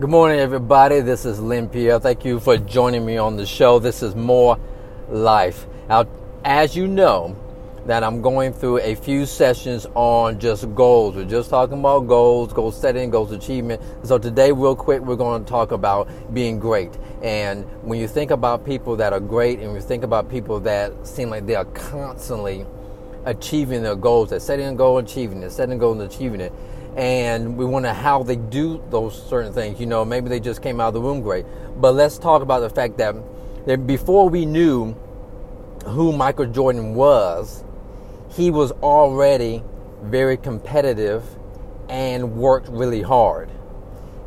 Good morning, everybody. This is Lynn Pierre. Thank you for joining me on the show. This is More Life. Now, as you know, that I'm going through a few sessions on just goals. We're just talking about goals, goal setting, goals achievement. So today, real quick, we're going to talk about being great. And when you think about people that are great, and you think about people that seem like they are constantly achieving their goals, they're setting a goal, achieving it, setting a goal, and achieving it and we wonder how they do those certain things. You know, maybe they just came out of the womb great. But let's talk about the fact that, that before we knew who Michael Jordan was, he was already very competitive and worked really hard.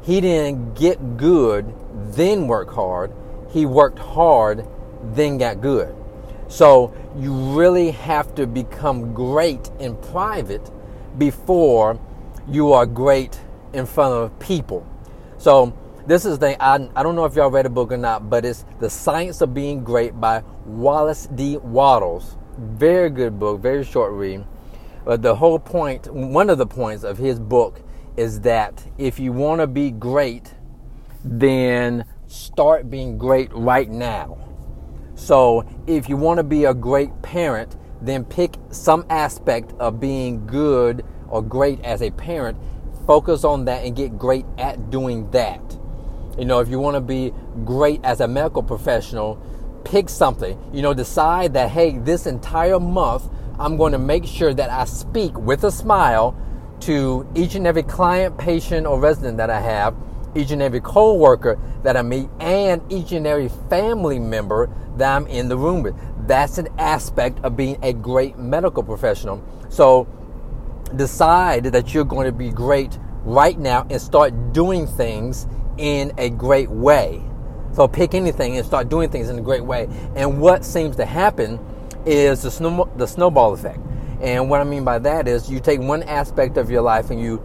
He didn't get good, then work hard. He worked hard, then got good. So you really have to become great in private before you are great in front of people. So this is the. I, I don't know if y'all read a book or not, but it's The Science of Being Great by Wallace D. Wattles. Very good book, very short read. But the whole point, one of the points of his book is that if you want to be great, then start being great right now. So if you want to be a great parent, then pick some aspect of being good or great as a parent, focus on that and get great at doing that. You know, if you want to be great as a medical professional, pick something. You know, decide that, hey, this entire month, I'm going to make sure that I speak with a smile to each and every client, patient, or resident that I have, each and every co-worker that I meet, and each and every family member that I'm in the room with. That's an aspect of being a great medical professional. So decide that you're going to be great right now and start doing things in a great way. So pick anything and start doing things in a great way. And what seems to happen is the, snow, the snowball effect. And what I mean by that is you take one aspect of your life and you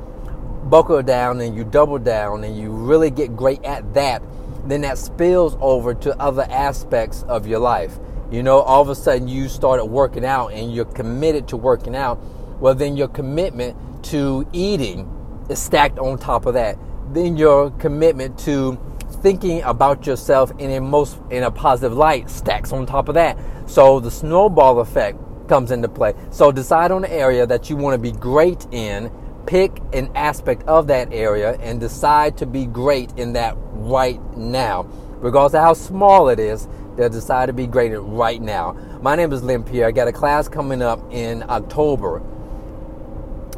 buckle down and you double down and you really get great at that, then that spills over to other aspects of your life. You know, all of a sudden you started working out and you're committed to working out well, then your commitment to eating is stacked on top of that. Then your commitment to thinking about yourself in a most in a positive light stacks on top of that. So the snowball effect comes into play. So decide on an area that you want to be great in, pick an aspect of that area and decide to be great in that right now. Regardless of how small it is, they'll decide to be great right now. My name is Lynn Pierre. I got a class coming up in October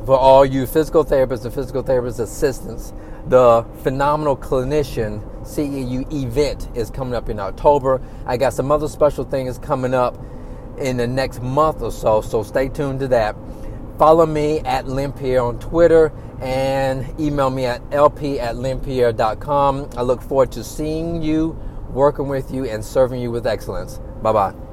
for all you physical therapists and physical therapist assistants. The Phenomenal Clinician CEU event is coming up in October. I got some other special things coming up in the next month or so, so stay tuned to that. Follow me at LynnPierre on Twitter and email me at lp at lynnpierre.com. I look forward to seeing you, working with you, and serving you with excellence. Bye bye.